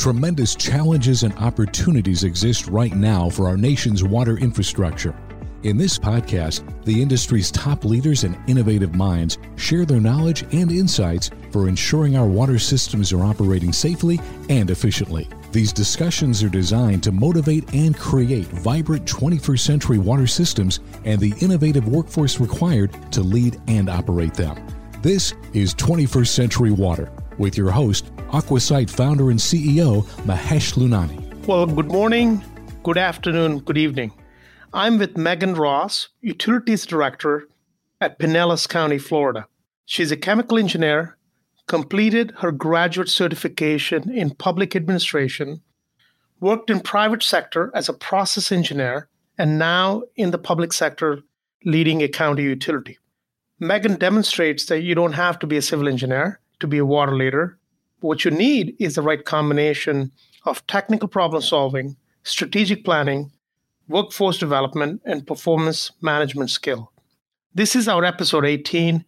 Tremendous challenges and opportunities exist right now for our nation's water infrastructure. In this podcast, the industry's top leaders and innovative minds share their knowledge and insights for ensuring our water systems are operating safely and efficiently. These discussions are designed to motivate and create vibrant 21st century water systems and the innovative workforce required to lead and operate them. This is 21st Century Water with your host, Aquasight founder and CEO, Mahesh Lunani. Well, good morning, good afternoon, good evening. I'm with Megan Ross, Utilities Director at Pinellas County, Florida. She's a chemical engineer, completed her graduate certification in public administration, worked in private sector as a process engineer, and now in the public sector leading a county utility. Megan demonstrates that you don't have to be a civil engineer to be a water leader. What you need is the right combination of technical problem solving, strategic planning, workforce development, and performance management skill. This is our episode 18,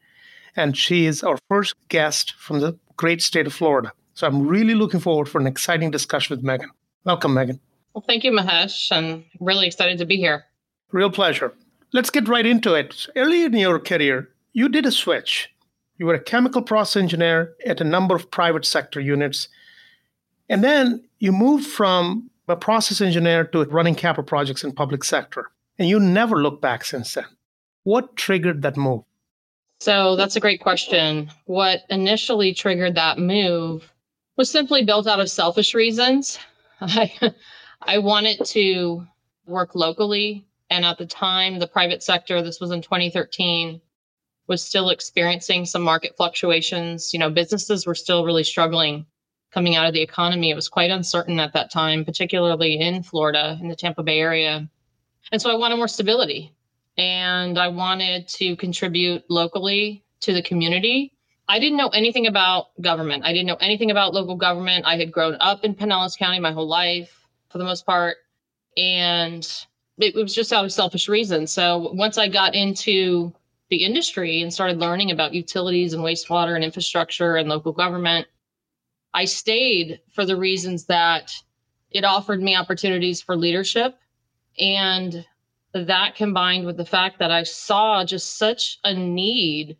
and she is our first guest from the great state of Florida. So I'm really looking forward for an exciting discussion with Megan. Welcome, Megan. Well, thank you, Mahesh. I'm really excited to be here. Real pleasure. Let's get right into it. Early in your career, you did a switch. You were a chemical process engineer at a number of private sector units. And then you moved from a process engineer to running capital projects in public sector. And you never look back since then. What triggered that move? So that's a great question. What initially triggered that move was simply built out of selfish reasons. I, I wanted to work locally. And at the time, the private sector, this was in 2013, was still experiencing some market fluctuations. You know, businesses were still really struggling coming out of the economy. It was quite uncertain at that time, particularly in Florida, in the Tampa Bay area. And so I wanted more stability and I wanted to contribute locally to the community. I didn't know anything about government. I didn't know anything about local government. I had grown up in Pinellas County my whole life for the most part. And it was just out of selfish reasons. So once I got into the industry and started learning about utilities and wastewater and infrastructure and local government, I stayed for the reasons that it offered me opportunities for leadership. And that combined with the fact that I saw just such a need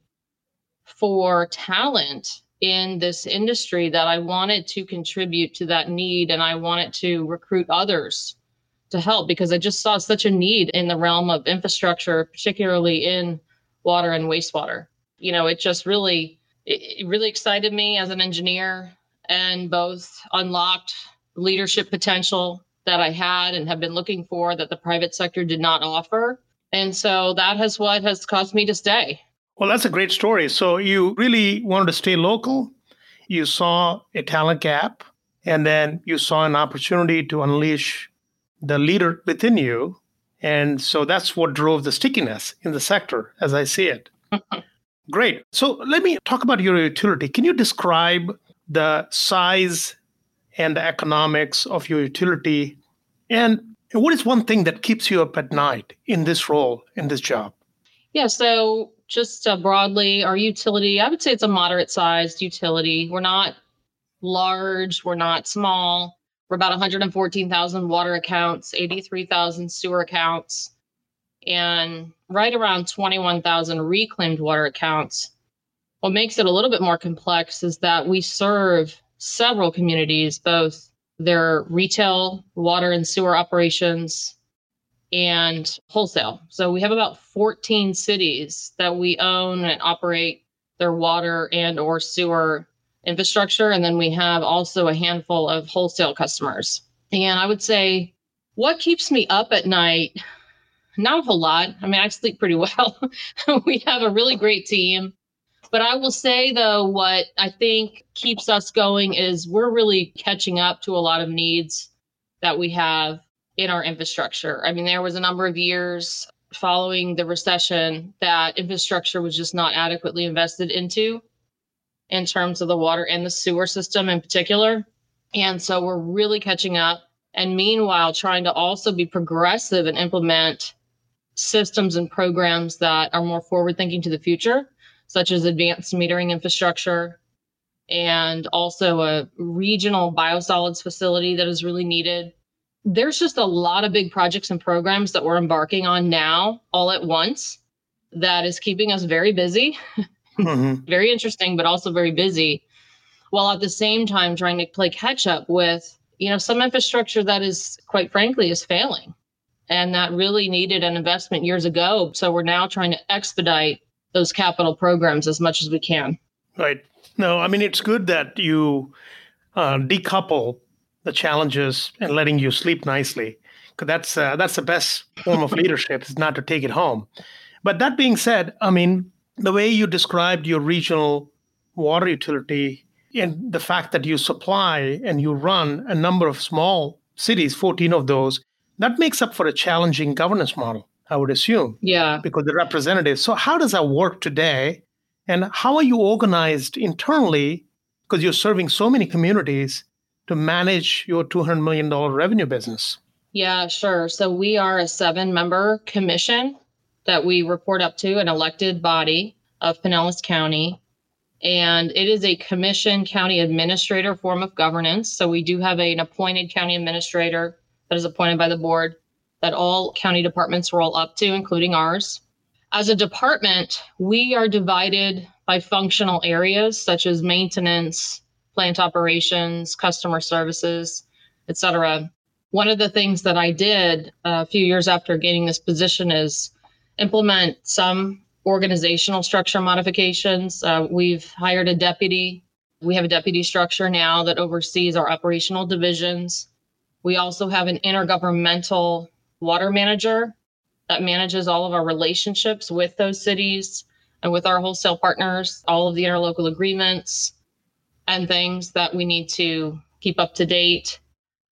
for talent in this industry that I wanted to contribute to that need and I wanted to recruit others to help because I just saw such a need in the realm of infrastructure, particularly in water and wastewater. You know, it just really it, really excited me as an engineer and both unlocked leadership potential that I had and have been looking for that the private sector did not offer. And so that has what has caused me to stay. Well, that's a great story. So you really wanted to stay local. You saw a talent gap, and then you saw an opportunity to unleash the leader within you. And so that's what drove the stickiness in the sector, as I see it. Great. So let me talk about your utility. Can you describe the size and the economics of your utility and what is one thing that keeps you up at night in this role in this job yeah so just uh, broadly our utility i would say it's a moderate sized utility we're not large we're not small we're about 114000 water accounts 83000 sewer accounts and right around 21000 reclaimed water accounts what makes it a little bit more complex is that we serve several communities, both their retail, water and sewer operations, and wholesale. So we have about 14 cities that we own and operate their water and or sewer infrastructure and then we have also a handful of wholesale customers. And I would say what keeps me up at night not a whole lot. I mean, I sleep pretty well. we have a really great team. But I will say, though, what I think keeps us going is we're really catching up to a lot of needs that we have in our infrastructure. I mean, there was a number of years following the recession that infrastructure was just not adequately invested into in terms of the water and the sewer system in particular. And so we're really catching up. And meanwhile, trying to also be progressive and implement systems and programs that are more forward thinking to the future such as advanced metering infrastructure, and also a regional biosolids facility that is really needed. There's just a lot of big projects and programs that we're embarking on now all at once that is keeping us very busy, mm-hmm. very interesting, but also very busy, while at the same time trying to play catch up with, you know, some infrastructure that is quite frankly is failing and that really needed an investment years ago. So we're now trying to expedite those capital programs as much as we can. Right. No, I mean, it's good that you uh, decouple the challenges and letting you sleep nicely because that's uh, that's the best form of leadership is not to take it home but that being said, I mean, the way you described your regional water utility and the fact that you supply and you run a number of small cities, 14 of those, that makes up for a challenging governance model, I would assume. Yeah. Because the representatives. So, how does that work today? And how are you organized internally? Because you're serving so many communities to manage your $200 million revenue business. Yeah, sure. So, we are a seven member commission that we report up to, an elected body of Pinellas County. And it is a commission county administrator form of governance. So we do have a, an appointed county administrator that is appointed by the board that all county departments roll up to, including ours. As a department, we are divided by functional areas such as maintenance, plant operations, customer services, et cetera. One of the things that I did uh, a few years after gaining this position is implement some organizational structure modifications. Uh, we've hired a deputy. We have a deputy structure now that oversees our operational divisions. We also have an intergovernmental water manager that manages all of our relationships with those cities and with our wholesale partners, all of the interlocal agreements and things that we need to keep up to date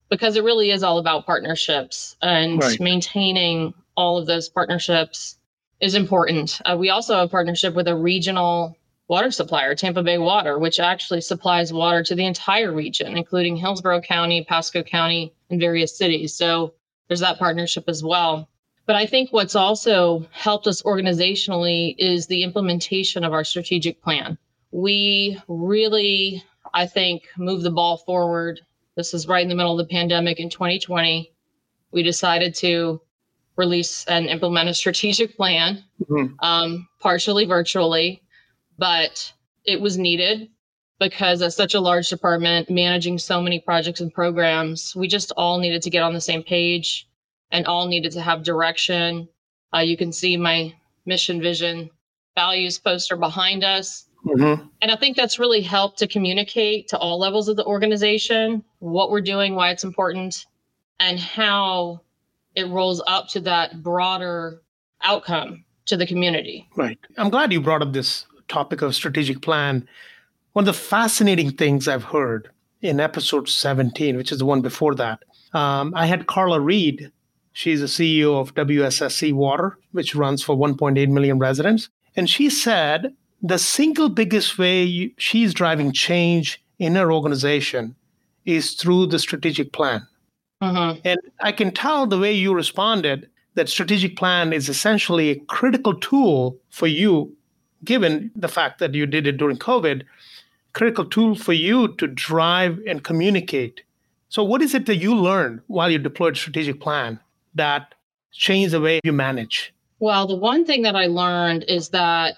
because it really is all about partnerships and right. maintaining all of those partnerships is important. Uh, we also have a partnership with a regional water supplier, Tampa Bay Water, which actually supplies water to the entire region, including Hillsborough County, Pasco County, and various cities. So there's that partnership as well. But I think what's also helped us organizationally is the implementation of our strategic plan. We really, I think, moved the ball forward. This is right in the middle of the pandemic in 2020. We decided to release and implement a strategic plan, mm-hmm. um, partially virtually, but it was needed because as such a large department managing so many projects and programs, we just all needed to get on the same page and all needed to have direction. Uh, you can see my mission, vision, values poster behind us. Mm-hmm. And I think that's really helped to communicate to all levels of the organization what we're doing, why it's important, and how it rolls up to that broader outcome to the community. Right. I'm glad you brought up this topic of strategic plan. One of the fascinating things I've heard in episode 17, which is the one before that, um, I had Carla Reid. She's the CEO of WSSC Water, which runs for 1.8 million residents. And she said the single biggest way you, she's driving change in her organization is through the strategic plan. Mm-hmm. And I can tell the way you responded that strategic plan is essentially a critical tool for you, given the fact that you did it during COVID, critical tool for you to drive and communicate. So, what is it that you learned while you deployed strategic plan that changed the way you manage? Well, the one thing that I learned is that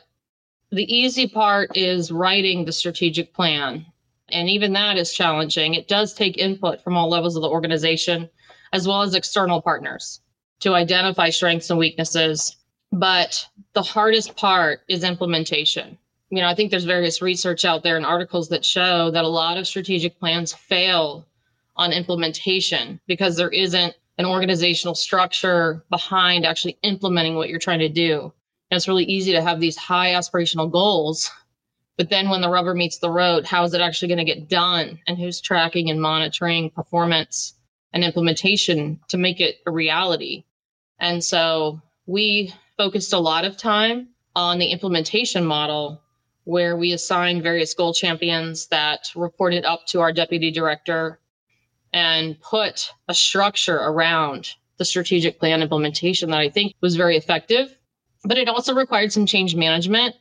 the easy part is writing the strategic plan and even that is challenging. It does take input from all levels of the organization, as well as external partners to identify strengths and weaknesses. But the hardest part is implementation. You know, I think there's various research out there and articles that show that a lot of strategic plans fail on implementation because there isn't an organizational structure behind actually implementing what you're trying to do. And it's really easy to have these high aspirational goals but then when the rubber meets the road, how is it actually going to get done? And who's tracking and monitoring performance and implementation to make it a reality? And so we focused a lot of time on the implementation model where we assigned various goal champions that reported up to our deputy director and put a structure around the strategic plan implementation that I think was very effective. But it also required some change management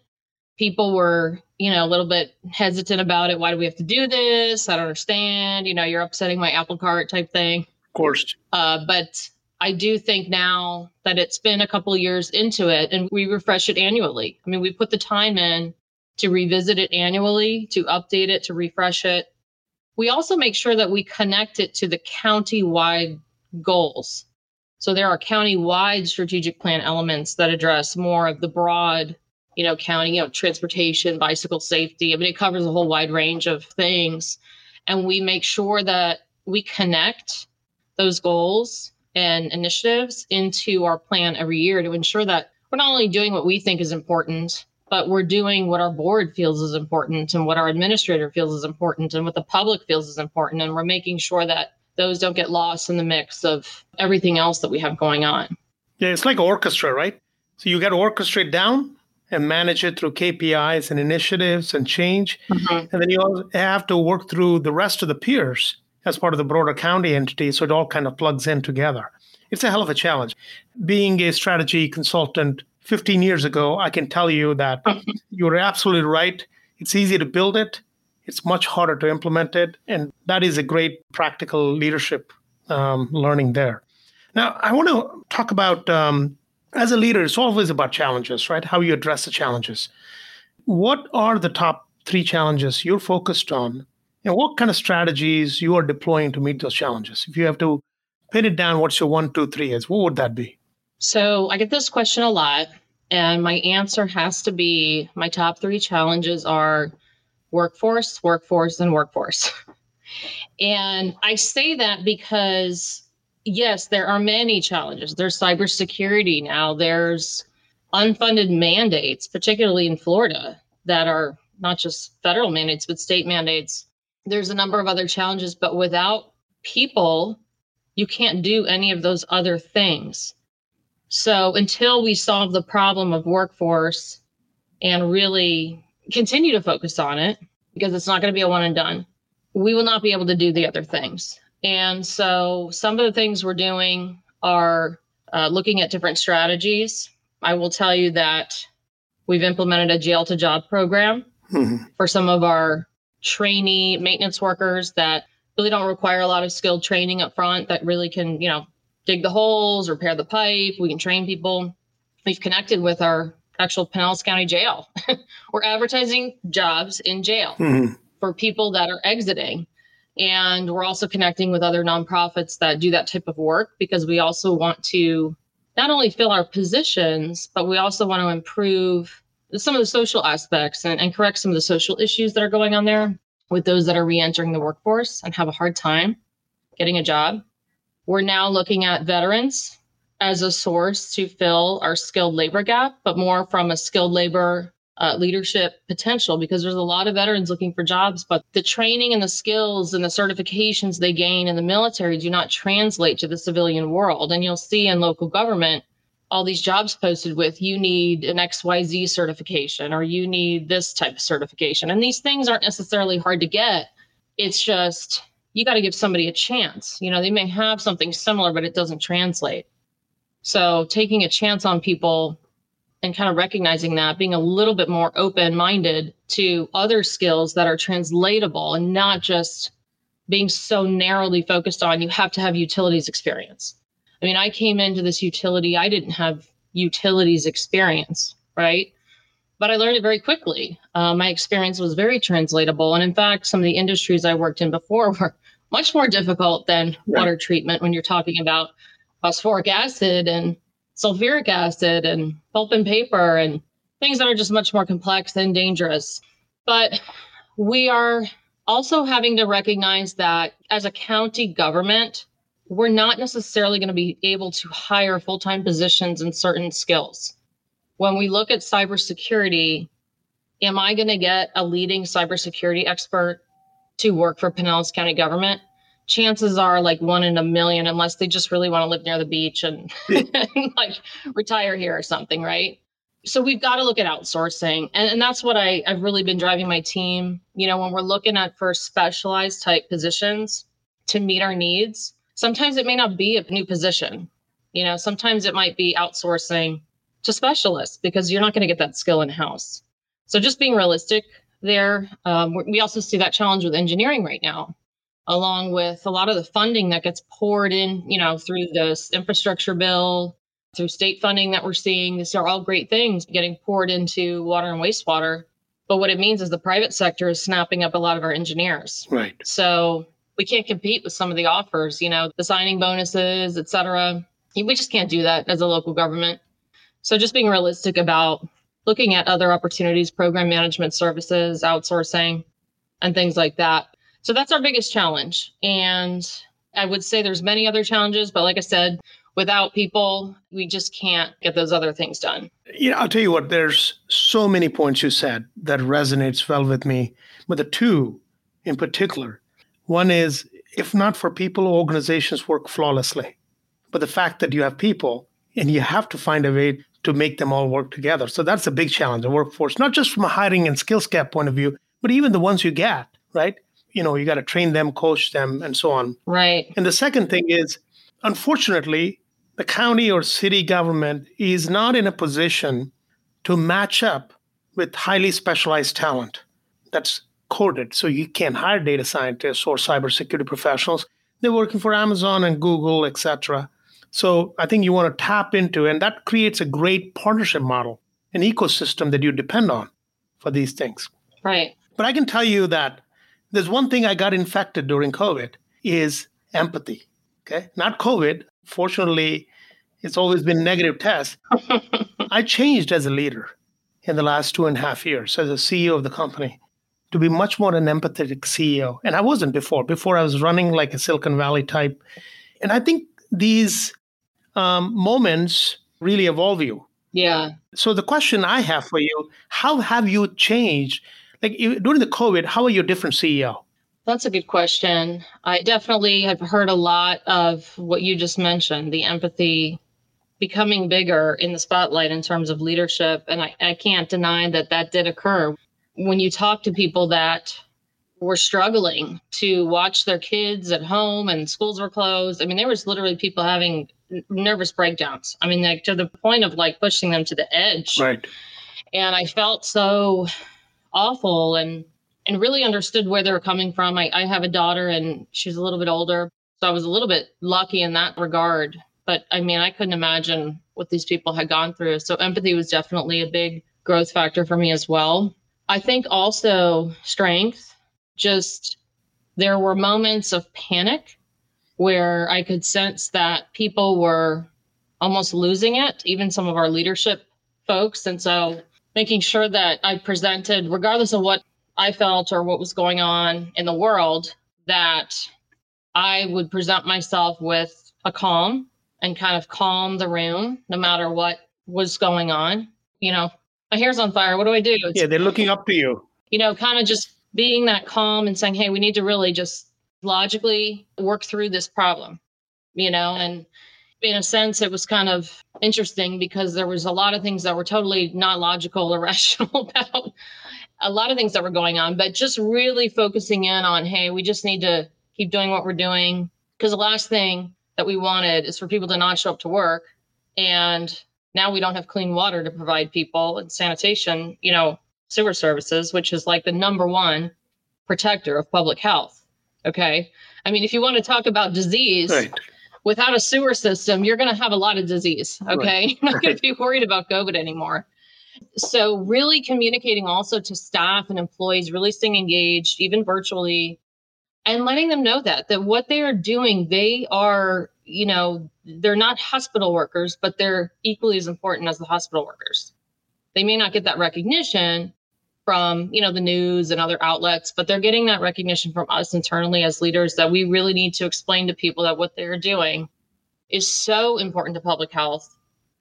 people were, you know, a little bit hesitant about it. Why do we have to do this? I don't understand. You know, you're upsetting my apple cart type thing. Of course. Uh, but I do think now that it's been a couple years into it and we refresh it annually. I mean, we put the time in to revisit it annually, to update it, to refresh it. We also make sure that we connect it to the county-wide goals. So there are county-wide strategic plan elements that address more of the broad you know, county, you know, transportation, bicycle safety. I mean, it covers a whole wide range of things. And we make sure that we connect those goals and initiatives into our plan every year to ensure that we're not only doing what we think is important, but we're doing what our board feels is important and what our administrator feels is important and what the public feels is important. And we're making sure that those don't get lost in the mix of everything else that we have going on. Yeah, it's like orchestra, right? So you got to orchestrate down and manage it through KPIs and initiatives and change. Mm-hmm. And then you have to work through the rest of the peers as part of the broader county entity. So it all kind of plugs in together. It's a hell of a challenge. Being a strategy consultant 15 years ago, I can tell you that you're absolutely right. It's easy to build it, it's much harder to implement it. And that is a great practical leadership um, learning there. Now, I want to talk about um, as a leader, it's always about challenges, right? How you address the challenges. What are the top three challenges you're focused on? And what kind of strategies you are deploying to meet those challenges? If you have to pin it down, what's your one, two, three is? What would that be? So I get this question a lot, and my answer has to be my top three challenges are workforce, workforce, and workforce. and I say that because yes, there are many challenges. There's cybersecurity now. There's unfunded mandates, particularly in Florida, that are not just federal mandates, but state mandates. There's a number of other challenges, but without people, you can't do any of those other things. So until we solve the problem of workforce and really continue to focus on it, because it's not going to be a one and done, we will not be able to do the other things. And so some of the things we're doing are uh, looking at different strategies. I will tell you that we've implemented a jail to job program mm-hmm. for some of our trainee maintenance workers that really don't require a lot of skilled training up front that really can, you know, dig the holes, repair the pipe. We can train people. We've connected with our actual Pinellas County jail. We're advertising jobs in jail mm-hmm. for people that are exiting and we're also connecting with other nonprofits that do that type of work because we also want to not only fill our positions, but we also want to improve some of the social aspects and, and correct some of the social issues that are going on there with those that are re-entering the workforce and have a hard time getting a job. We're now looking at veterans as a source to fill our skilled labor gap, but more from a skilled labor uh, leadership potential because there's a lot of veterans looking for jobs, but the training and the skills and the certifications they gain in the military do not translate to the civilian world. And you'll see in local government all these jobs posted with you need an XYZ certification or you need this type of certification. And these things aren't necessarily hard to get. It's just you got to give somebody a chance. You know, they may have something similar, but it doesn't translate. So taking a chance on people and kind of recognizing that, being a little bit more open minded to other skills that are translatable and not just being so narrowly focused on you have to have utilities experience. I mean, I came into this utility, I didn't have utilities experience, right? But I learned it very quickly. Uh, my experience was very translatable. And in fact, some of the industries I worked in before were much more difficult than water treatment when you're talking about phosphoric acid and sulfuric acid and pulp and paper and things that are just much more complex and dangerous. But we are also having to recognize that as a county government, we're not necessarily going to be able to hire full time positions in certain skills. When we look at cybersecurity, am I going to get a leading cybersecurity expert to work for Pinellas County government? Chances are like one in a million unless they just really want to live near the beach and, and like retire here or something right? So we've got to look at outsourcing and, and that's what I, i've really been driving my team. You know when we're looking at for specialized type positions to meet our needs sometimes it may not be a new position. You know sometimes it might be outsourcing to specialists because you're not going to get that skill in house So just being realistic there. Um, we also see that challenge with engineering right now, along with a lot of the funding that gets poured in, you know, through this infrastructure bill, through state funding that we're seeing. These are all great things getting poured into water and wastewater. But what it means is the private sector is snapping up a lot of our engineers. Right. So we can't compete with some of the offers, you know, the signing bonuses, et cetera. We just can't do that as a local government. So just being realistic about looking at other opportunities, program management services, outsourcing, and things like that. So that's our biggest challenge. And I would say there's many other challenges, but like I said, without people, we just can't get those other things done. Yeah, I'll tell you what, there's so many points you said that resonates well with me. But the two in particular, one is if not for people, organizations work flawlessly. But the fact that you have people and you have to find a way to make them all work together. So that's a big challenge, the workforce, not just from a hiring and skills gap point of view, but even the ones you get, right? You know, you got to train them, coach them, and so on. Right. And the second thing is, unfortunately, the county or city government is not in a position to match up with highly specialized talent that's coded. So you can't hire data scientists or cybersecurity professionals. They're working for Amazon and Google, etc. So I think you want to tap into, and that creates a great partnership model, an ecosystem that you depend on for these things. Right. But I can tell you that there's one thing I got infected during COVID is empathy. Okay. Not COVID. Fortunately, it's always been negative test. I changed as a leader in the last two and a half years as a CEO of the company to be much more an empathetic CEO. And I wasn't before. Before I was running like a Silicon Valley type. And I think these um, moments really evolve you. Yeah. So the question I have for you: How have you changed? Like during the COVID, how are you different CEO? That's a good question. I definitely have heard a lot of what you just mentioned, the empathy becoming bigger in the spotlight in terms of leadership. And I, I can't deny that that did occur. When you talk to people that were struggling to watch their kids at home and schools were closed, I mean, there was literally people having nervous breakdowns. I mean, like to the point of like pushing them to the edge. Right. And I felt so awful and and really understood where they were coming from. I, I have a daughter and she's a little bit older. So I was a little bit lucky in that regard. But I mean, I couldn't imagine what these people had gone through. So empathy was definitely a big growth factor for me as well. I think also strength, just there were moments of panic where I could sense that people were almost losing it, even some of our leadership folks. And so making sure that I presented, regardless of what I felt or what was going on in the world, that I would present myself with a calm and kind of calm the room no matter what was going on. You know, my hair's on fire. What do I do? It's, yeah, they're looking up to you. You know, kind of just being that calm and saying, hey, we need to really just logically work through this problem, you know, and in a sense, it was kind of interesting because there was a lot of things that were totally not logical or rational about a lot of things that were going on, but just really focusing in on, hey, we just need to keep doing what we're doing. Because the last thing that we wanted is for people to not show up to work. And now we don't have clean water to provide people and sanitation, you know, sewer services, which is like the number one protector of public health. Okay. I mean, if you want to talk about disease, right. Without a sewer system, you're going to have a lot of disease. Okay. Right. You're not going to be worried about COVID anymore. So, really communicating also to staff and employees, really staying engaged, even virtually, and letting them know that, that what they are doing, they are, you know, they're not hospital workers, but they're equally as important as the hospital workers. They may not get that recognition, from you know the news and other outlets but they're getting that recognition from us internally as leaders that we really need to explain to people that what they're doing is so important to public health.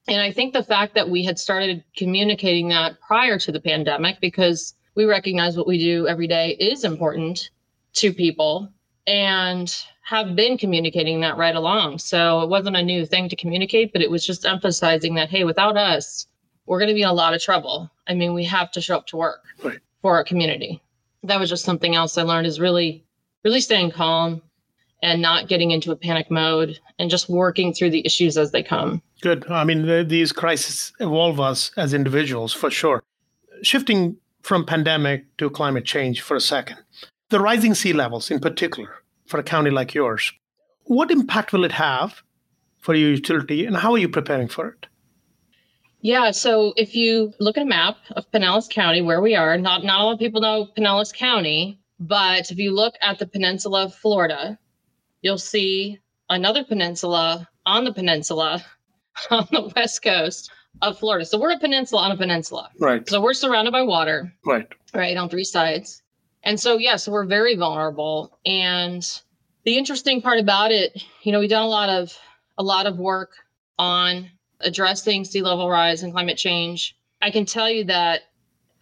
And i think the fact that we had started communicating that prior to the pandemic because we recognize what we do every day is important to people and have been communicating that right along. So it wasn't a new thing to communicate but it was just emphasizing that hey without us we're going to be in a lot of trouble. I mean, we have to show up to work right. for our community. That was just something else I learned is really, really staying calm and not getting into a panic mode and just working through the issues as they come. Good. I mean, the, these crises evolve us as individuals for sure. Shifting from pandemic to climate change for a second. The rising sea levels, in particular, for a county like yours, what impact will it have for your utility and how are you preparing for it? Yeah, so if you look at a map of Pinellas County, where we are, not not a lot of people know Pinellas County, but if you look at the peninsula of Florida, you'll see another peninsula on the peninsula on the west coast of Florida. So we're a peninsula on a peninsula. Right. So we're surrounded by water. Right. Right on three sides. And so yes, yeah, so we're very vulnerable. And the interesting part about it, you know, we've done a lot of a lot of work on addressing sea level rise and climate change. I can tell you that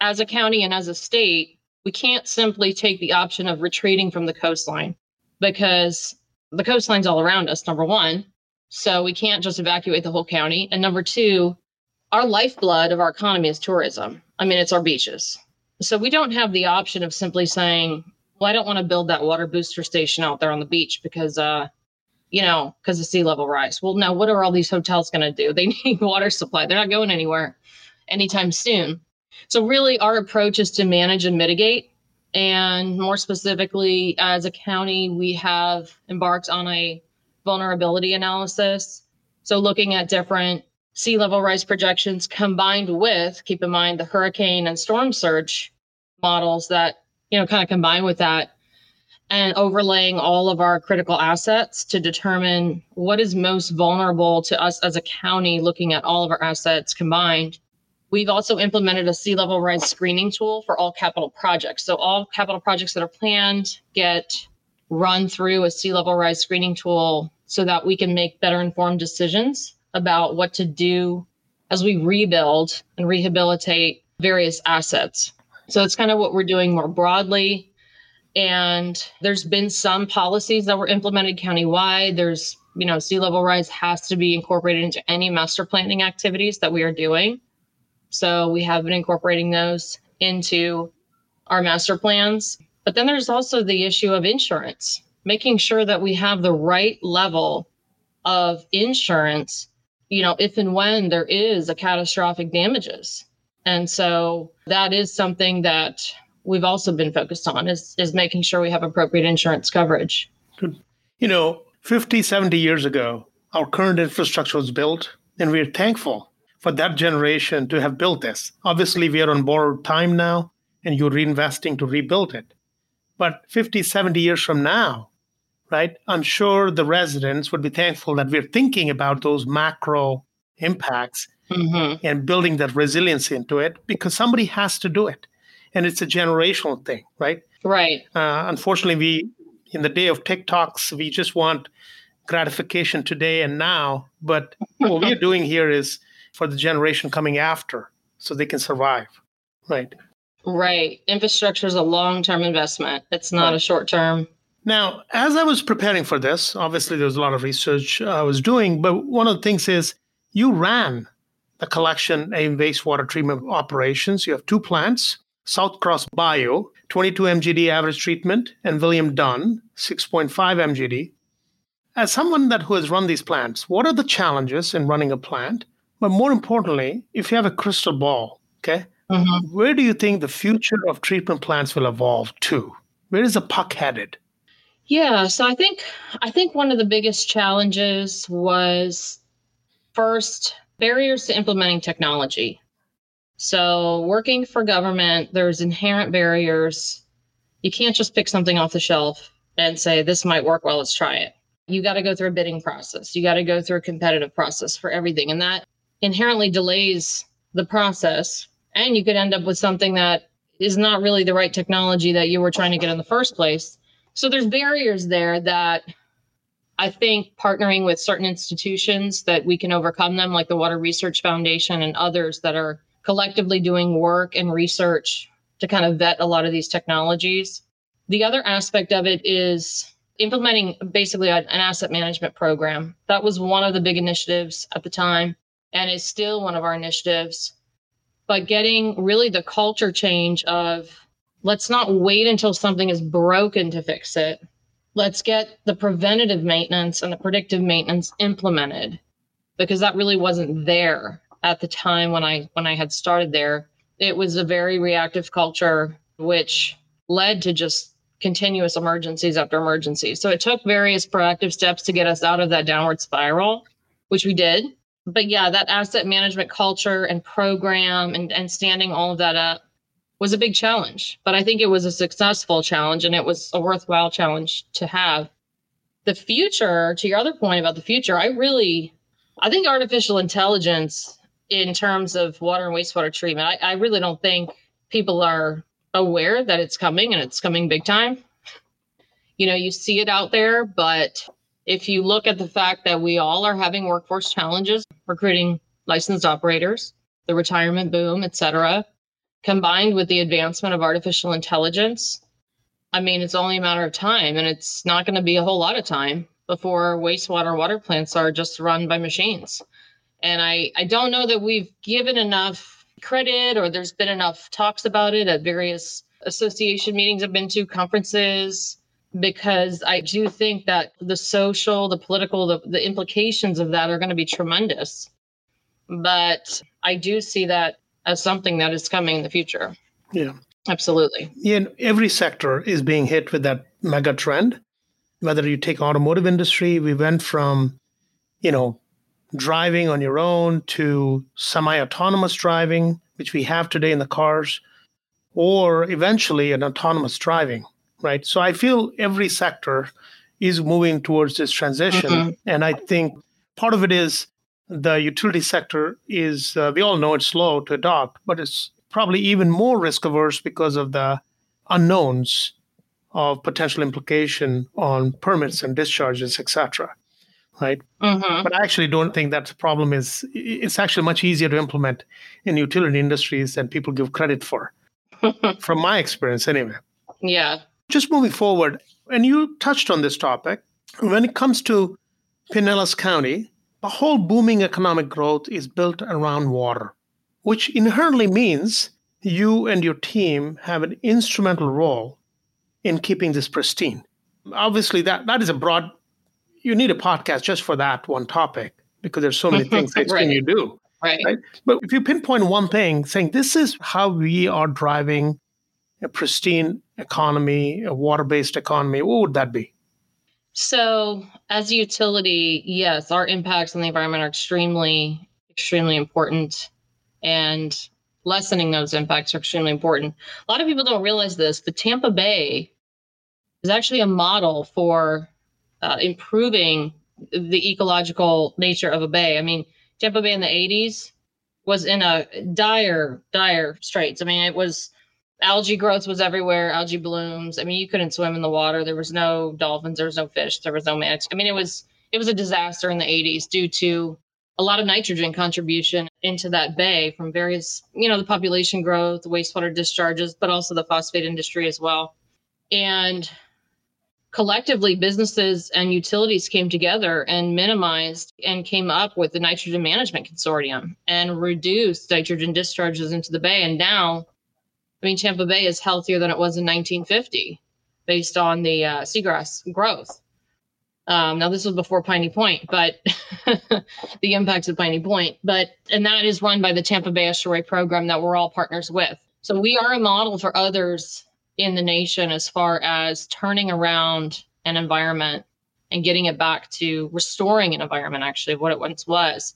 as a county and as a state, we can't simply take the option of retreating from the coastline because the coastline's all around us, number one. So we can't just evacuate the whole county. And number two, our lifeblood of our economy is tourism. I mean, it's our beaches. So we don't have the option of simply saying, well, I don't want to build that water booster station out there on the beach because, uh, you know, because of sea level rise. Well, now what are all these hotels going to do? They need water supply. They're not going anywhere anytime soon. So, really, our approach is to manage and mitigate. And more specifically, as a county, we have embarked on a vulnerability analysis. So, looking at different sea level rise projections combined with, keep in mind, the hurricane and storm surge models that, you know, kind of combine with that and overlaying all of our critical assets to determine what is most vulnerable to us as a county looking at all of our assets combined We've also implemented a sea level rise screening tool for all capital projects. So all capital projects that are planned get run through a sea level rise screening tool so that we can make better informed decisions about what to do as we rebuild and rehabilitate various assets. So it's kind of what we're doing more broadly. And there's been some policies that were implemented countywide. There's, you know, sea level rise has to be incorporated into any master planning activities that we are doing. So we have been incorporating those into our master plans. But then there's also the issue of insurance, making sure that we have the right level of insurance, you know, if and when there is a catastrophic damages. And so that is something that we've also been focused on is, is making sure we have appropriate insurance coverage. Good. You know, 50, 70 years ago, our current infrastructure was built, and we're thankful for that generation to have built this. Obviously, we are on borrowed time now, and you're reinvesting to rebuild it. But 50, 70 years from now, right, I'm sure the residents would be thankful that we're thinking about those macro impacts mm-hmm. and building that resilience into it because somebody has to do it. And it's a generational thing, right? Right. Uh, unfortunately, we, in the day of TikToks, we just want gratification today and now. But what we're doing here is for the generation coming after so they can survive. Right. Right. Infrastructure is a long term investment, it's not right. a short term. Now, as I was preparing for this, obviously there's a lot of research I was doing, but one of the things is you ran the collection and wastewater treatment operations. You have two plants South Cross Bayou, 22 MGD average treatment, and William Dunn, 6.5 MGD. As someone that who has run these plants, what are the challenges in running a plant? But more importantly, if you have a crystal ball, okay, mm-hmm. where do you think the future of treatment plants will evolve to? Where is the puck headed? Yeah, so I think I think one of the biggest challenges was first barriers to implementing technology. So working for government, there's inherent barriers. You can't just pick something off the shelf and say this might work well, let's try it. You got to go through a bidding process. You got to go through a competitive process for everything. And that inherently delays the process. And you could end up with something that is not really the right technology that you were trying to get in the first place. So there's barriers there that I think partnering with certain institutions that we can overcome them, like the Water Research Foundation and others that are collectively doing work and research to kind of vet a lot of these technologies. The other aspect of it is implementing basically an asset management program. That was one of the big initiatives at the time and is still one of our initiatives. But getting really the culture change of let's not wait until something is broken to fix it. Let's get the preventative maintenance and the predictive maintenance implemented because that really wasn't there at the time when I when I had started there. it was a very reactive culture, which led to just continuous emergencies after emergencies. So it took various proactive steps to get us out of that downward spiral, which we did. But yeah, that asset management culture and program and, and standing all of that up was a big challenge. But I think it was a successful challenge and it was a worthwhile challenge to have. The future, to your other point about the future, I really I think artificial intelligence in terms of water and wastewater treatment, I, I really don't think people are aware that it's coming and it's coming big time. You know, you see it out there, but if you look at the fact that we all are having workforce challenges, recruiting licensed operators, the retirement boom, et cetera, combined with the advancement of artificial intelligence, I mean, it's only a matter of time, and it's not going to be a whole lot of time before wastewater water plants are just run by machines. And I, I don't know that we've given enough credit or there's been enough talks about it at various association meetings I've been to, conferences, because I do think that the social, the political, the, the implications of that are going to be tremendous. But I do see that as something that is coming in the future. Yeah. Absolutely. Yeah, every sector is being hit with that mega trend whether you take automotive industry, we went from, you know, driving on your own to semi-autonomous driving, which we have today in the cars, or eventually an autonomous driving, right? So I feel every sector is moving towards this transition, mm-hmm. and I think part of it is the utility sector is uh, we all know it's slow to adopt, but it's probably even more risk averse because of the unknowns of potential implication on permits and discharges, etc. Right, mm-hmm. but I actually don't think that the problem is. It's actually much easier to implement in utility industries than people give credit for, from my experience, anyway. Yeah. Just moving forward, and you touched on this topic. When it comes to Pinellas County, the whole booming economic growth is built around water, which inherently means you and your team have an instrumental role in keeping this pristine. Obviously, that that is a broad. You need a podcast just for that one topic because there's so many things that right. you do. Right. right. But if you pinpoint one thing, saying this is how we are driving a pristine economy, a water-based economy, what would that be? So, as a utility, yes, our impacts on the environment are extremely, extremely important. And lessening those impacts are extremely important. A lot of people don't realize this, but Tampa Bay is actually a model for uh, improving the ecological nature of a bay. I mean, Tampa Bay in the 80s was in a dire, dire straits. I mean, it was algae growth was everywhere, algae blooms. I mean, you couldn't swim in the water. There was no dolphins, there was no fish, there was no manatees. I mean, it was it was a disaster in the 80s due to a lot of nitrogen contribution into that bay from various, you know, the population growth, the wastewater discharges, but also the phosphate industry as well. And collectively, businesses and utilities came together and minimized and came up with the Nitrogen Management Consortium and reduced nitrogen discharges into the bay. And now, I mean, Tampa Bay is healthier than it was in 1950 based on the uh, seagrass growth. Um, now this was before Piney Point, but the impacts of Piney Point, but and that is run by the Tampa Bay Estuary Program that we're all partners with. So we are a model for others in the nation as far as turning around an environment and getting it back to restoring an environment actually what it once was.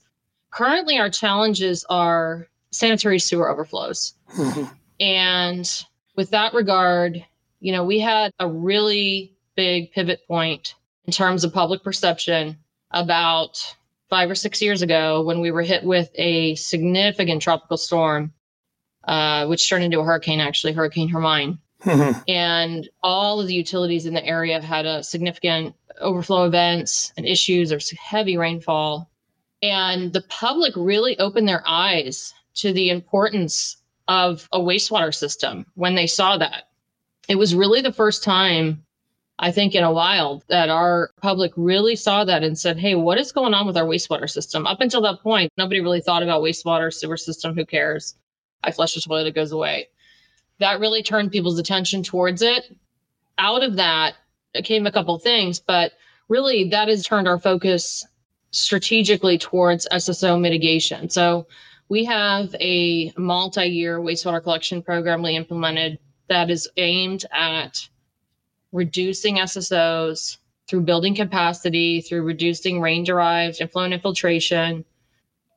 Currently, our challenges are sanitary sewer overflows. and with that regard, you know, we had a really big pivot point in terms of public perception about five or six years ago when we were hit with a significant tropical storm, uh, which turned into a hurricane, actually, Hurricane Hermine. Mm-hmm. And all of the utilities in the area had a significant overflow events and issues. There's heavy rainfall. And the public really opened their eyes to the importance of a wastewater system when they saw that. It was really the first time I think, in a while that our public really saw that and said, hey, what is going on with our wastewater system? Up until that point, nobody really thought about wastewater, sewer system. Who cares? I flush the toilet, it goes away. That really turned people's attention towards it. Out of that came a couple things, but really that has turned our focus strategically towards SSO mitigation. So We have a multi year wastewater collection program we implemented that is aimed at reducing SSOs through building capacity, through reducing rain derived inflow and infiltration,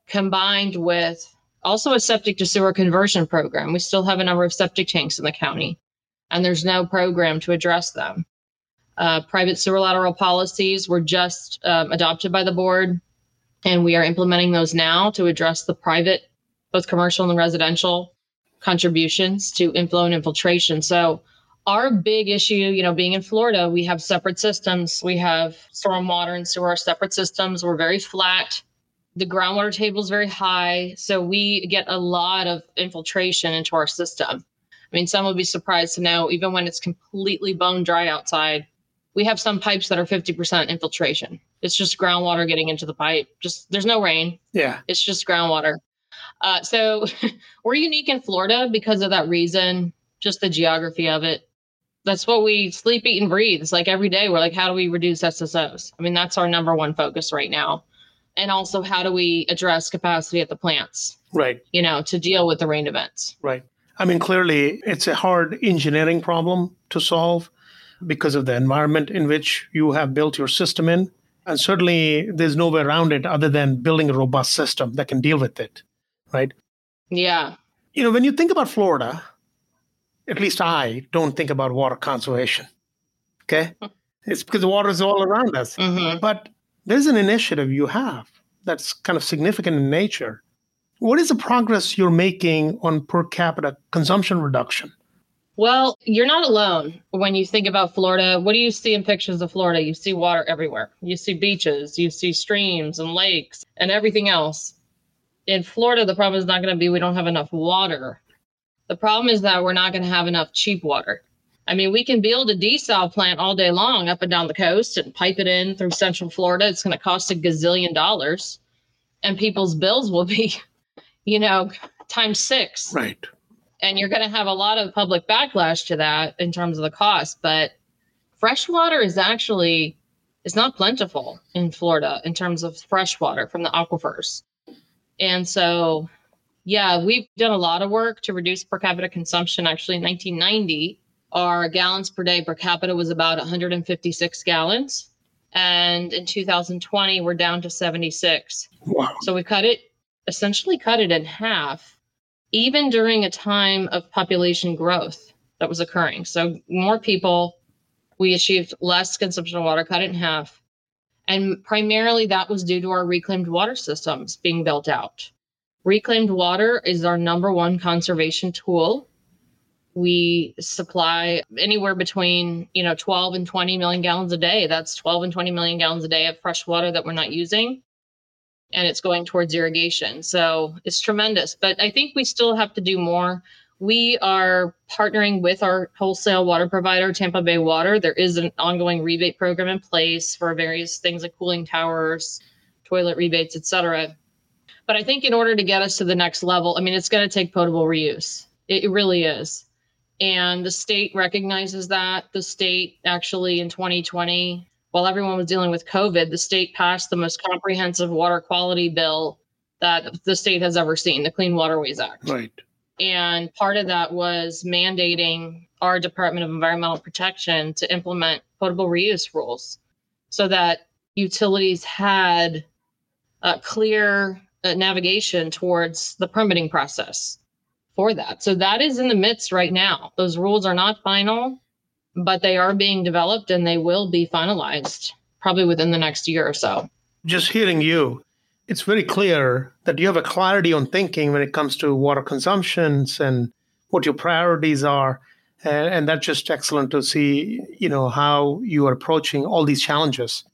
combined with also a septic to sewer conversion program. We still have a number of septic tanks in the county, and there's no program to address them. Uh, private sewer lateral policies were just um, adopted by the board, and we are implementing those now to address the private, both commercial and residential contributions to inflow and infiltration. So our big issue, you know, being in Florida, we have separate systems. We have stormwater and sewer separate systems. We're very flat. The groundwater table is very high. So we get a lot of infiltration into our system. I mean, some will be surprised to know, even when it's completely bone dry outside, we have some pipes that are 50% infiltration. It's just groundwater getting into the pipe. Just there's no rain. Yeah. It's just groundwater. Uh, so we're unique in Florida because of that reason, just the geography of it. That's what we sleep, eat, and breathe. It's like every day we're like, how do we reduce SSOs? I mean, that's our number one focus right now. And also, how do we address capacity at the plants? Right. You know, to deal with the rain events. Right. I mean, clearly, it's a hard engineering problem to solve because of the environment in which you have built your system in. And certainly, there's no way around it other than building a robust system that can deal with it right? Yeah. You know, when you think about Florida, at least I don't think about water conservation. Okay. it's because the water is all around us. Mm-hmm. But there's an initiative you have that's kind of significant in nature. What is the progress you're making on per capita consumption reduction? Well, you're not alone when you think about Florida. What do you see in pictures of Florida? You see water everywhere. You see beaches, you see streams and lakes and everything else in Florida, the problem is not going to be we don't have enough water. The problem is that we're not going to have enough cheap water. I mean, we can build a desal plant all day long up and down the coast and pipe it in through central Florida. It's going to cost a gazillion dollars, and people's bills will be, you know, times six. Right. And you're going to have a lot of public backlash to that in terms of the cost. But fresh water is actually is not plentiful in Florida in terms of fresh water from the aquifers. And so, yeah, we've done a lot of work to reduce per capita consumption. Actually, in 1990, our gallons per day per capita was about 156 gallons. And in 2020, we're down to 76. Wow. So we cut it, essentially cut it in half, even during a time of population growth that was occurring. So more people, we achieved less consumption of water, cut it in half. And primarily that was due to our reclaimed water systems being built out. Reclaimed water is our number one conservation tool. We supply anywhere between, you know, 12 and 20 million gallons a day. That's 12 and 20 million gallons a day of fresh water that we're not using. And it's going towards irrigation. So it's tremendous. But I think we still have to do more we are partnering with our wholesale water provider, Tampa Bay Water. There is an ongoing rebate program in place for various things like cooling towers, toilet rebates, etc. But I think in order to get us to the next level, I mean, it's going to take potable reuse. It, really is. And the state recognizes that. The state actually in 2020, while everyone was dealing with COVID, the state passed the most comprehensive water quality bill that the state has ever seen, the Clean Waterways Act. Right. And part of that was mandating our Department of Environmental Protection to implement potable reuse rules so that utilities had a clear uh, navigation towards the permitting process for that. So that is in the midst right now. Those rules are not final, but they are being developed and they will be finalized probably within the next year or so. Just hearing you, it's very clear that you have a clarity on thinking when it comes to water consumptions and what your priorities are and, and, that's just excellent to see you know how you are approaching all these challenges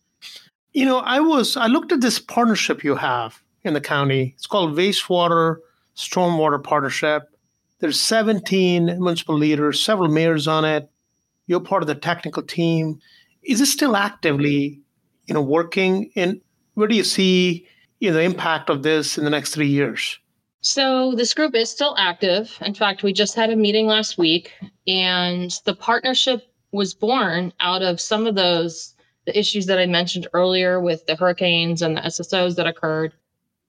you know i was i looked at this partnership you have in the county it's called wastewater stormwater partnership there's 17 municipal leaders several mayors on it you're part of the technical team is it still actively you know working And where do you see you know, the impact of this in the next three years? So this group is still active. In fact, we just had a meeting last week, and the partnership was born out of some of those the issues that I mentioned earlier with the hurricanes and the SSOs that occurred.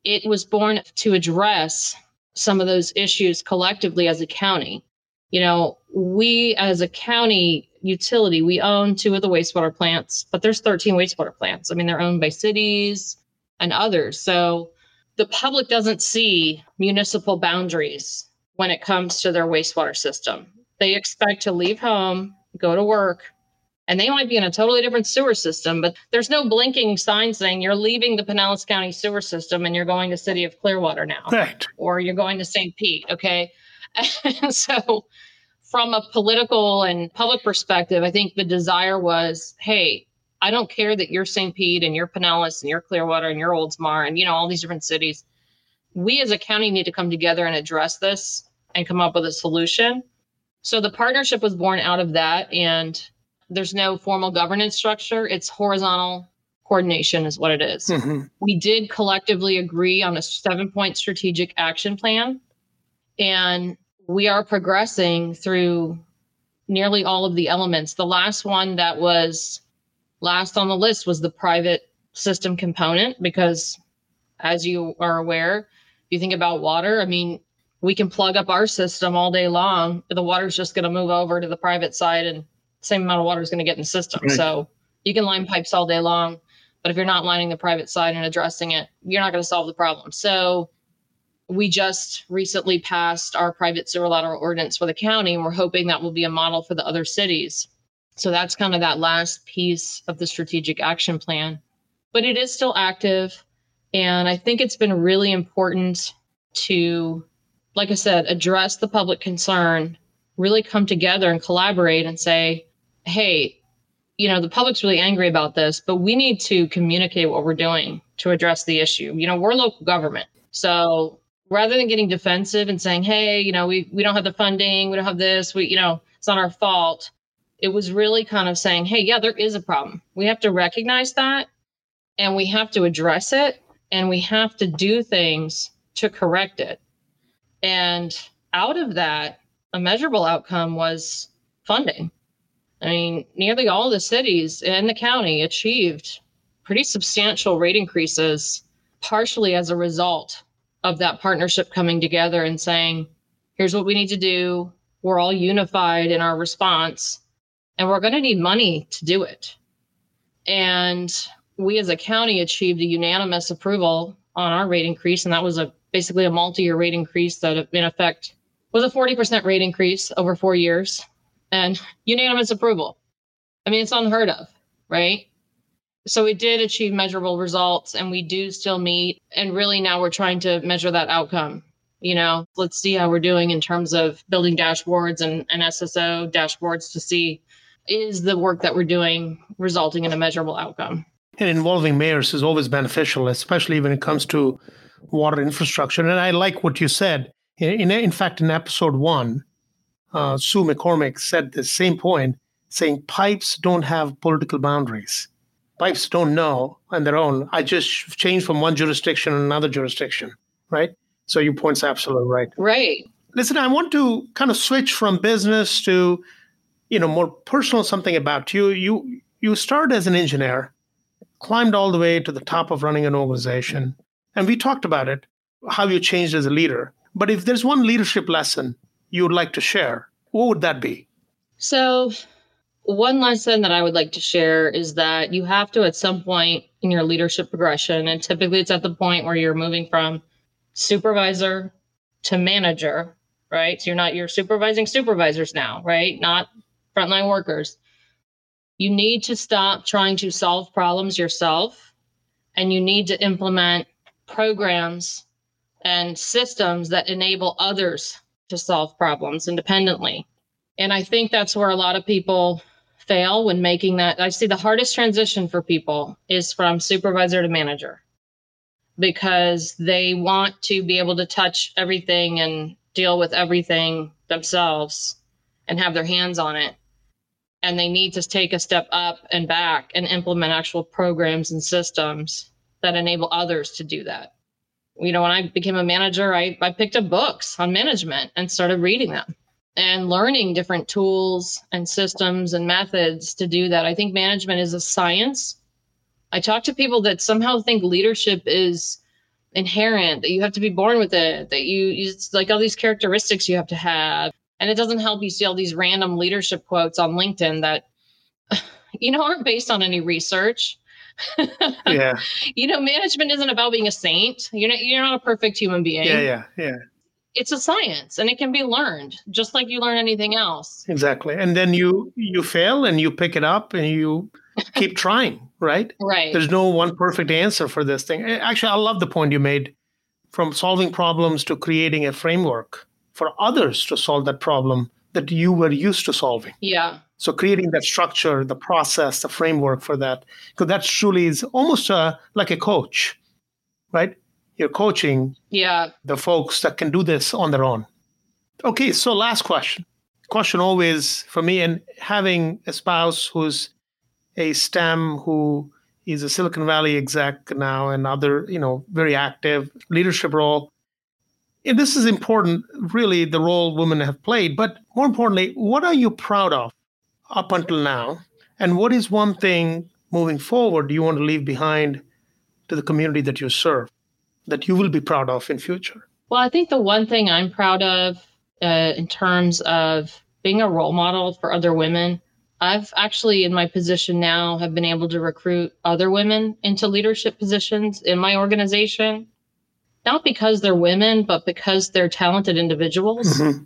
it was born to address some of those issues collectively as a county. You know, we as a county utility, we own two of the wastewater plants, but there's 13 wastewater plants. I mean, they're owned by cities and others. So the public doesn't see municipal boundaries when it comes to their wastewater system. They expect to leave home, go to work, and they might be in a totally different sewer system, but there's no blinking sign saying you're leaving the Pinellas County sewer system and you're going to City of Clearwater now. Right. Or you're going to St. Pete. Okay. And so from a political and public perspective, I think the desire was, hey, I don't care that you're St. Pete and you're Pinellas and you're Clearwater and you're Oldsmar and you know all these different cities. We as a county need to come together and address this and come up with a solution. So the partnership was born out of that and there's no formal governance structure. It's horizontal coordination is what it is. Mm-hmm. We did collectively agree on a seven point strategic action plan and we are progressing through nearly all of the elements. The last one that was last on the list was the private system component because as you are aware, if you think about water, I mean, we can plug up our system all day long. The water's just going to move over to the private side and same amount of water is going to get in the system. Right. So you can line pipes all day long, but if you're not lining the private side and addressing it, you're not going to solve the problem. So we just recently passed our private sewer lateral ordinance for the county, and we're hoping that will be a model for the other cities. So that's kind of that last piece of the strategic action plan. But it is still active. And I think it's been really important to, like I said, address the public concern, really come together and collaborate and say, hey, you know, the public's really angry about this, but we need to communicate what we're doing to address the issue. You know, we're local government. So rather than getting defensive and saying, hey, you know, we, we don't have the funding, we don't have this, we, you know, it's not our fault. It was really kind of saying, hey, yeah, there is a problem. We have to recognize that and we have to address it and we have to do things to correct it. And out of that, a measurable outcome was funding. I mean, nearly all the cities in the county achieved pretty substantial rate increases, partially as a result of that partnership coming together and saying, here's what we need to do. We're all unified in our response, and we're going to need money to do it. And we as a county achieved a unanimous approval on our rate increase, and that was a basically a multi-year rate increase that in effect was a 40% rate increase over four years and unanimous approval. I mean, it's unheard of, right? so we did achieve measurable results and we do still meet and really now we're trying to measure that outcome you know let's see how we're doing in terms of building dashboards and, and sso dashboards to see is the work that we're doing resulting in a measurable outcome and involving mayors is always beneficial especially when it comes to water infrastructure and i like what you said in, in fact in episode one uh, sue mccormick said the same point saying pipes don't have political boundaries pipes don't know on their own. I just change from one jurisdiction to another jurisdiction, right? So your point's absolutely right. Right. Listen, I want to kind of switch from business to, you know, more personal something about you. You you started as an engineer, climbed all the way to the top of running an organization, and we talked about it, how you changed as a leader. But if there's one leadership lesson you would like to share, what would that be? So one lesson that I would like to share is that you have to, at some point in your leadership progression, and typically it's at the point where you're moving from supervisor to manager, right? So you're not, you're supervising supervisors now, right? Not frontline workers. You need to stop trying to solve problems yourself and you need to implement programs and systems that enable others to solve problems independently. And I think that's where a lot of people fail when making that. I see the hardest transition for people is from supervisor to manager because they want to be able to touch everything and deal with everything themselves and have their hands on it. And they need to take a step up and back and implement actual programs and systems that enable others to do that. You know, when I became a manager, I, I picked up books on management and started reading them and learning different tools and systems and methods to do that. I think management is a science. I talk to people that somehow think leadership is inherent, that you have to be born with it, that you, it's like all these characteristics you have to have. And it doesn't help you see all these random leadership quotes on LinkedIn that, you know, aren't based on any research. Yeah. You know, management isn't about being a saint. You're not, you're not a perfect human being. Yeah, yeah, yeah. It's a science and it can be learned just like you learn anything else. Exactly. And then you you fail and you pick it up and you keep trying, right? Right. There's no one perfect answer for this thing. Actually, I love the point you made from solving problems to creating a framework for others to solve that problem that you were used to solving. Yeah. So creating that structure, the process, the framework for that, because that truly is almost a, like a coach, right? You're coaching yeah. the folks that can do this on their own. Okay, so last question. Question always for me, and having a spouse who's a STEM who is a Silicon Valley exec now and other, you know, very active leadership role. And this is important, really, the role women have played. But more importantly, what are you proud of up until now? And what is one thing moving forward you want to leave behind to the community that you serve that you will be proud of in future? Well, I think the one thing I'm proud of uh, in terms of being a role model for other women I've actually, in my position now, have been able to recruit other women into leadership positions in my organization, not because they're women, but because they're talented individuals. Mm-hmm.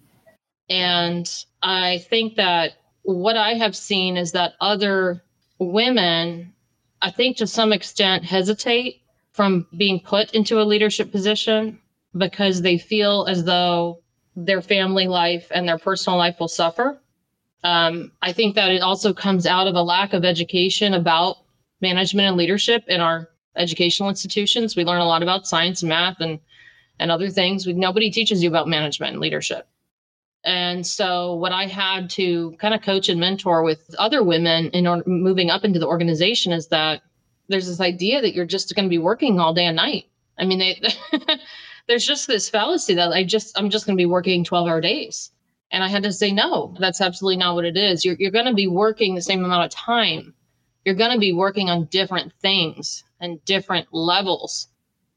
And I think that what I have seen is that other women, I think to some extent, hesitate from being put into a leadership position because they feel as though their family life and their personal life will suffer um, I think that it also comes out of a lack of education about management and leadership in our educational institutions. We learn a lot about science and math and and other things. We, nobody teaches you about management and leadership. And so, what I had to kind of coach and mentor with other women in moving up into the organization is that there's this idea that you're just going to be working all day and night. I mean, they, there's just this fallacy that I just I'm just going to be working 12 hour days. And I had to say, no, that's absolutely not what it is. You're, you're going to be working the same amount of time. You're going to be working on different things and different levels.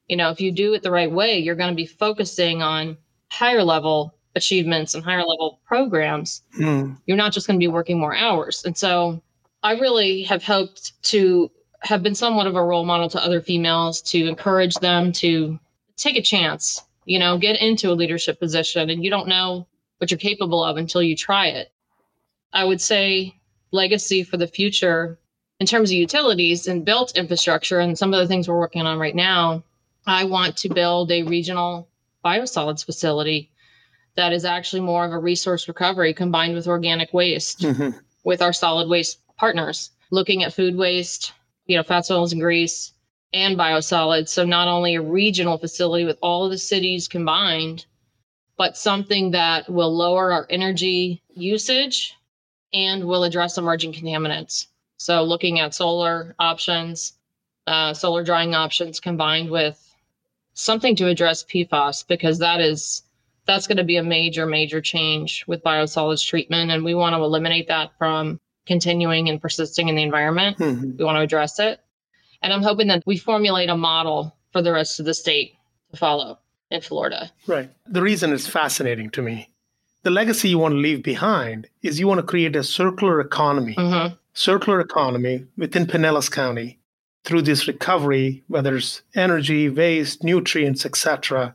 You know, if you do it the right way, you're going to be focusing on higher level achievements and higher level programs. Mm. You're not just going to be working more hours. And so I really have hoped to have been somewhat of a role model to other females to encourage them to take a chance, you know, get into a leadership position. And you don't know what you're capable of until you try it. I would say legacy for the future in terms of utilities and built infrastructure and some of the things we're working on right now. I want to build a regional biosolids facility that is actually more of a resource recovery combined with organic waste mm-hmm. with our solid waste partners, looking at food waste, you know, fats, oils, and grease, and biosolids. So not only a regional facility with all of the cities combined, but something that will lower our energy usage and will address emerging contaminants. So, looking at solar options, uh, solar drying options combined with something to address PFAS, because that is that's going to be a major, major change with biosolids treatment, and we want to eliminate that from continuing and persisting in the environment. Mm-hmm. We want to address it, and I'm hoping that we formulate a model for the rest of the state to follow in Florida. Right. The reason is fascinating to me, the legacy you want to leave behind is you want to create a circular economy, mm-hmm. circular economy within Pinellas County through this recovery, whether it's energy, waste, nutrients, etc.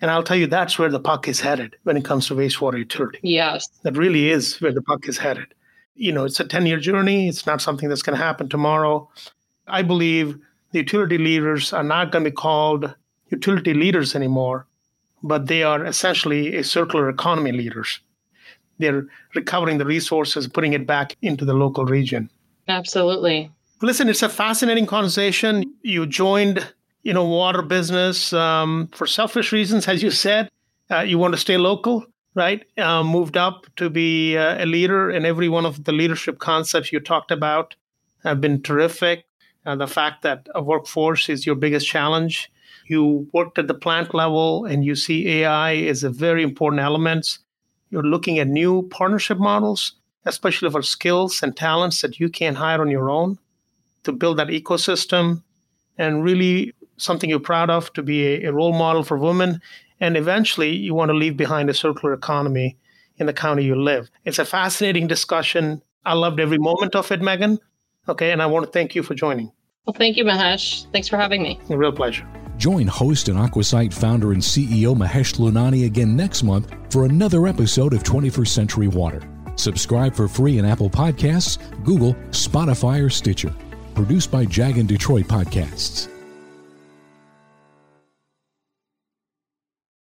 And I'll tell you, that's where the puck is headed when it comes to wastewater utility. Yes. That really is where the puck is headed. You know, it's a 10 year journey. It's not something that's going to happen tomorrow. I believe the utility leaders are not going to be called utility leaders anymore, but they are essentially a circular economy leaders. They're recovering the resources, putting it back into the local region. Absolutely. Listen, it's a fascinating conversation. You joined, you know, water business um, for selfish reasons, as you said. Uh, you want to stay local, right? Uh, moved up to be uh, a leader, in every one of the leadership concepts you talked about have been terrific. Uh, the fact that a workforce is your biggest challenge you worked at the plant level and you see AI as a very important element. You're looking at new partnership models, especially for skills and talents that you can't hire on your own to build that ecosystem and really something you're proud of, to be a, a role model for women, and eventually you want to leave behind a circular economy in the county you live. It's a fascinating discussion. I loved every moment of it, Megan. Okay, and I want to thank you for joining. Well, thank you, Mahesh. Thanks for having me. A real pleasure. Join host and Aquasight founder and CEO Mahesh Lunani again next month for another episode of 21st Century Water. Subscribe for free in Apple Podcasts, Google, Spotify, or Stitcher. Produced by Jag and Detroit Podcasts.